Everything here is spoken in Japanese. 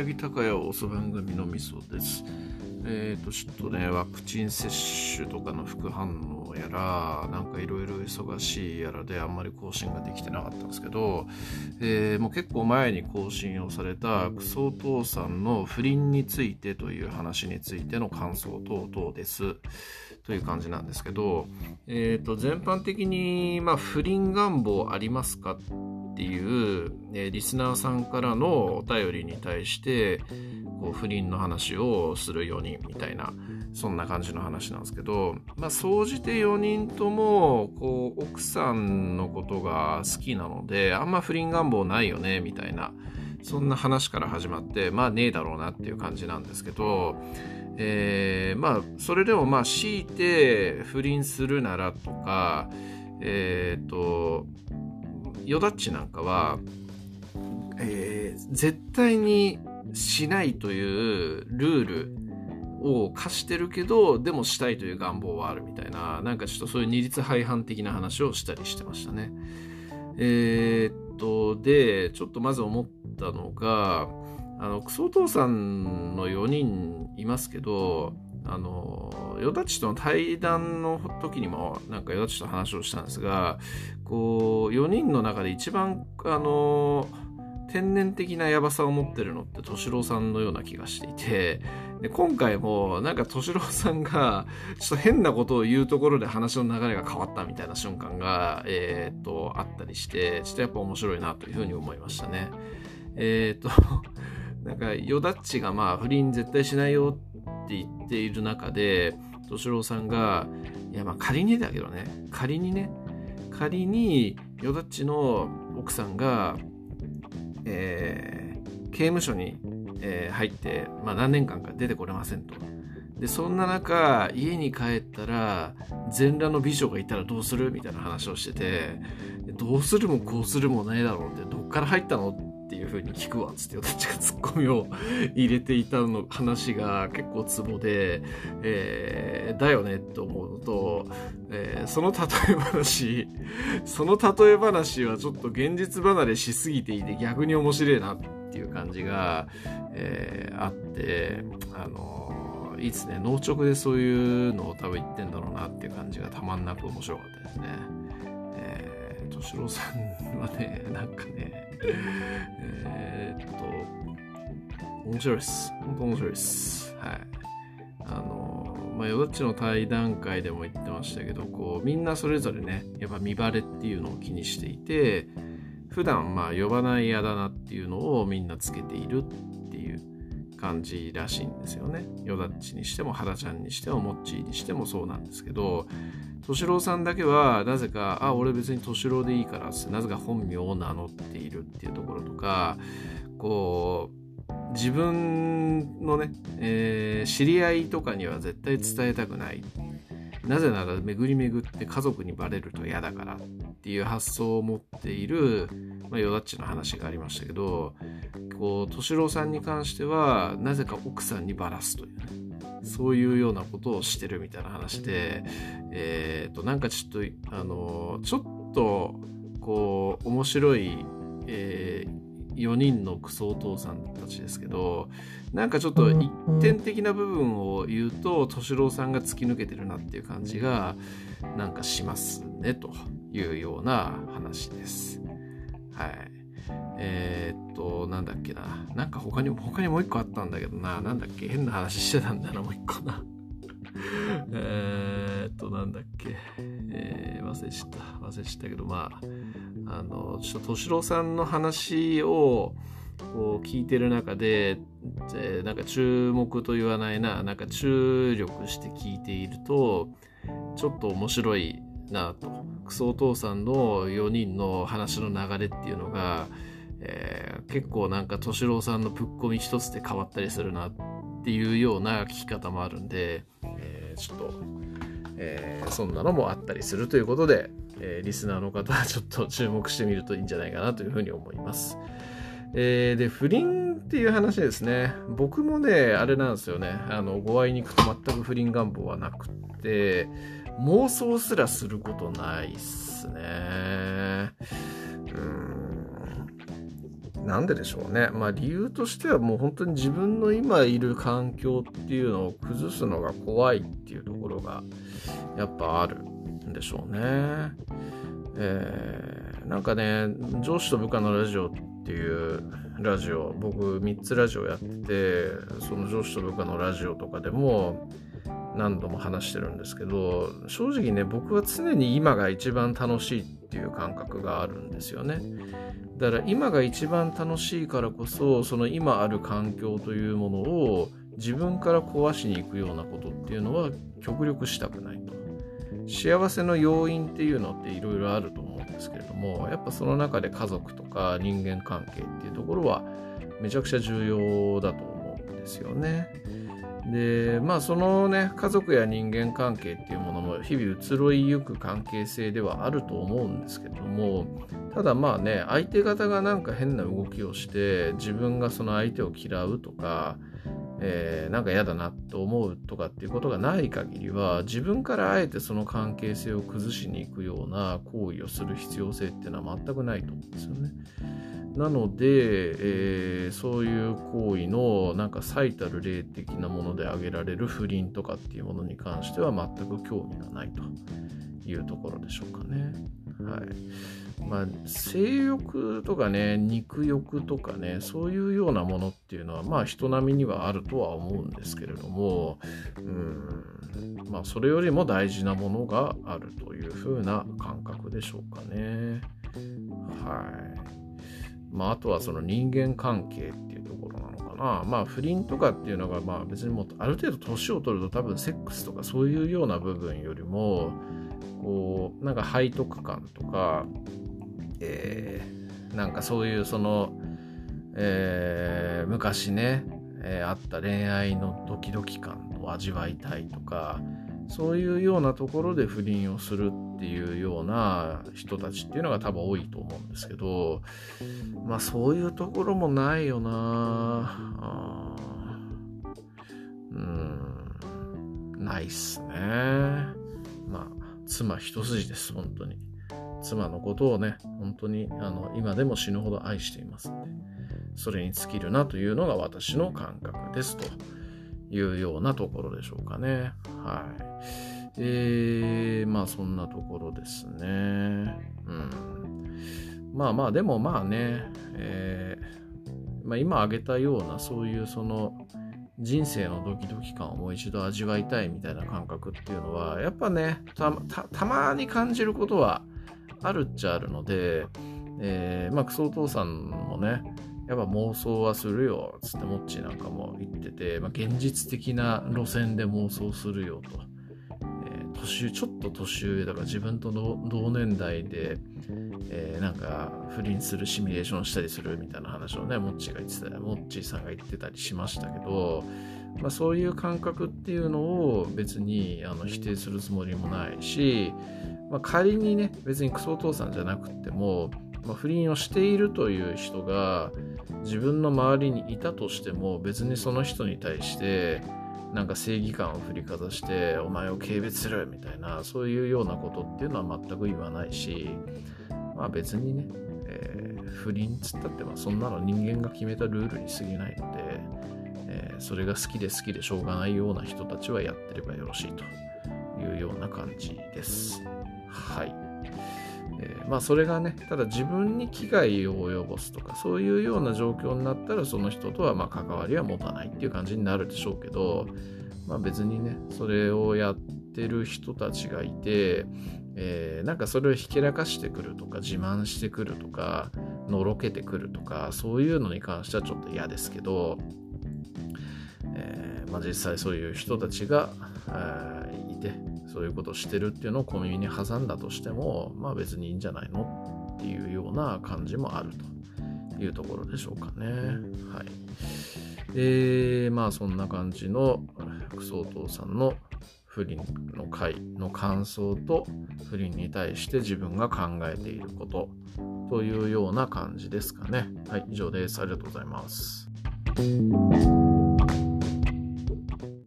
柳高也を押す番組のみそです。えっ、ー、と、ちょっとね、ワクチン接種とかの副反応やら、なんかいろいろ忙しいやらであんまり更新ができてなかったんですけど、えー、もう結構前に更新をされたクソお父さんの不倫についてという話についての感想等々です。という感じなんですけど、えっ、ー、と、全般的に、まあ、不倫願望ありますかっていう、えリスナーさんからのお便りに対して、こう不倫の話をする4人みたいな、そんな感じの話なんですけど、まあ、総じて4人とも、こう、奥さんのことが好きなので、あんま不倫願望ないよね、みたいな、そんな話から始まって、まあねえだろうなっていう感じなんですけど、えー、まあ、それでもまあ、強いて不倫するならとか、えっ、ー、と、ヨダッチなんかは、えー、絶対にしないというルールを課してるけど、でもしたいという願望はあるみたいな、なんかちょっとそういう二律背反的な話をしたりしてましたね。えー、っと、で、ちょっとまず思ったのが、あの、クソお父さんの4人いますけど、あの、ヨダチとの対談の時にも、なんかヨダチと話をしたんですが、こう、4人の中で一番、あの、天然的なヤバさを持ってるのって敏郎さんのような気がしていて、で今回もなんか敏郎さんがちょっと変なことを言うところで話の流れが変わったみたいな瞬間が、えー、っと、あったりして、ちょっとやっぱ面白いなというふうに思いましたね。えー、っと、なんか、ヨダッチがまあ不倫絶対しないよって言っている中で、敏郎さんが、いやまあ仮にだけどね、仮にね、仮にヨダッチの奥さんがえー、刑務所に、えー、入って、まあ、何年間か出てこれませんと。でそんな中家に帰ったら全裸の美女がいたらどうするみたいな話をしててどうするもこうするもないだろうってどっから入ったのっていう風に聞くわっつって私がツッコミを入れていたの話が結構ツボで、えー、だよねと思うのと、えー、その例え話 その例え話はちょっと現実離れしすぎていて逆に面白いなっていう感じが、えー、あってあのいいですね。農直でそういうのを多分言ってんだろうなっていう感じがたまんなく面白かったですね。えー、敏郎さんはね、なんかね、え、っと、面白いです。本当面白いです。はい。あの、まあ、よどっちの対談会でも言ってましたけど、こう、みんなそれぞれね、やっぱ見バレっていうのを気にしていて、普段まあ呼ばないあだなっていうのをみんなつけているっていう感じらしいんですよね。ヨダッチにしても、ハダちゃんにしても、モッチーにしてもそうなんですけど、敏郎さんだけはなぜか、あ、俺別に敏郎でいいからって、なぜか本名を名乗っているっていうところとか、こう、自分のね、えー、知り合いとかには絶対伝えたくない。なぜなら巡り巡って家族にバレると嫌だからっていう発想を持っている、まあ、ヨダッチの話がありましたけど、こう、敏郎さんに関しては、なぜか奥さんにばらすというね。そういうようなことをしてるみたいな話で、えっ、ー、と、なんかちょっと、あの、ちょっと、こう、面白い、えー、4人のクソお父さんたちですけど、なんかちょっと一点的な部分を言うと、敏郎さんが突き抜けてるなっていう感じが、なんかしますね、というような話です。はい。えー、なんだっけな。なんか他にも、他にもう一個あったんだけどな。なんだっけ変な話してたんだな、もう一個な。えっと、なんだっけ。えー、忘れちゃった。忘れちゃったけど、まあ、あの、ちょっと敏郎さんの話を、こう聞いてる中で、えー、なんか注目と言わないな、なんか注力して聞いていると、ちょっと面白いなと。クソお父さんの4人の話の流れっていうのが、えー、結構なんか敏郎さんのプッコミ一つで変わったりするなっていうような聞き方もあるんで、えー、ちょっと、えー、そんなのもあったりするということで、えリスナーの方はちょっと注目してみるといいんじゃないかなというふうに思います。えー、で、不倫っていう話ですね。僕もね、あれなんですよね。あの、ご愛にくと全く不倫願望はなくて、妄想すらすることないっすね。うんなんででしょうね。まあ理由としてはもう本当に自分の今いる環境っていうのを崩すのが怖いっていうところがやっぱあるんでしょうね。えー、なんかね、上司と部下のラジオっていうラジオ、僕3つラジオやってて、その上司と部下のラジオとかでも何度も話してるんですけど、正直ね、僕は常に今が一番楽しいっていう感覚があるんですよね。だから今が一番楽しいからこそその今ある環境というものを自分から壊しに行くようなことっていうのは極力したくないと。幸せの要因っていうのっていろいろあると思うんですけれどもやっぱその中で家族とか人間関係っていうところはめちゃくちゃ重要だとですよね。でまあそのね家族や人間関係っていうものも日々移ろいゆく関係性ではあると思うんですけどもただまあね相手方がなんか変な動きをして自分がその相手を嫌うとか、えー、なんか嫌だなと思うとかっていうことがない限りは自分からあえてその関係性を崩しに行くような行為をする必要性っていうのは全くないと思うんですよね。なので、えー、そういう行為のなんか最たる例的なもので挙げられる不倫とかっていうものに関しては全く興味がないというところでしょうかね。はい。まあ、性欲とかね、肉欲とかね、そういうようなものっていうのは、まあ人並みにはあるとは思うんですけれども、うん、まあそれよりも大事なものがあるというふうな感覚でしょうかね。はい。まあ、あとはその人間関係っていうところなのかな。まあ、不倫とかっていうのが、まあ別にもうある程度年を取ると多分セックスとかそういうような部分よりも、こう、なんか背徳感とか、えー、なんかそういうその、えー、昔ね、えー、あった恋愛のドキドキ感を味わいたいとか、そういうようなところで不倫をするっていうような人たちっていうのが多分多いと思うんですけど、まあそういうところもないよなうん、ないっすね。まあ、妻一筋です、本当に。妻のことをね、本当にあの今でも死ぬほど愛していますんで、それに尽きるなというのが私の感覚ですと。いうようなところでしょうかね。はい。えー、まあそんなところですね。うん。まあまあ、でもまあね、えー、まあ、今挙げたようなそういうその人生のドキドキ感をもう一度味わいたいみたいな感覚っていうのは、やっぱね、たたまに感じることはあるっちゃあるので、えー、まあ、クソお父さんもね、やっぱ妄想はするよ、つってモッチーなんかも言ってて、まあ、現実的な路線で妄想するよと。えー、年ちょっと年上だから自分と同年代で、えー、なんか不倫するシミュレーションしたりするみたいな話をね、モッチーが言ってた、モッチーさんが言ってたりしましたけど、まあ、そういう感覚っていうのを別にあの否定するつもりもないし、まあ、仮にね、別にクソお父さんじゃなくても、まあ、不倫をしているという人が自分の周りにいたとしても別にその人に対してなんか正義感を振りかざしてお前を軽蔑するみたいなそういうようなことっていうのは全く言わないしまあ別にね、えー、不倫っつったってまあそんなの人間が決めたルールに過ぎないので、えー、それが好きで好きでしょうがないような人たちはやってればよろしいというような感じです。はい。えー、まあそれがねただ自分に危害を及ぼすとかそういうような状況になったらその人とはま関わりは持たないっていう感じになるでしょうけど、まあ、別にねそれをやってる人たちがいて、えー、なんかそれをひけらかしてくるとか自慢してくるとかのろけてくるとかそういうのに関してはちょっと嫌ですけど、えー、まあ、実際そういう人たちがいてそういうことをしてるっていうのを小耳に挟んだとしても、まあ別にいいんじゃないのっていうような感じもあるというところでしょうかね。はい。えー、まあそんな感じのクソお父さんの不倫の回の感想と不倫に対して自分が考えていることというような感じですかね。はい、以上です。ありがとうございます。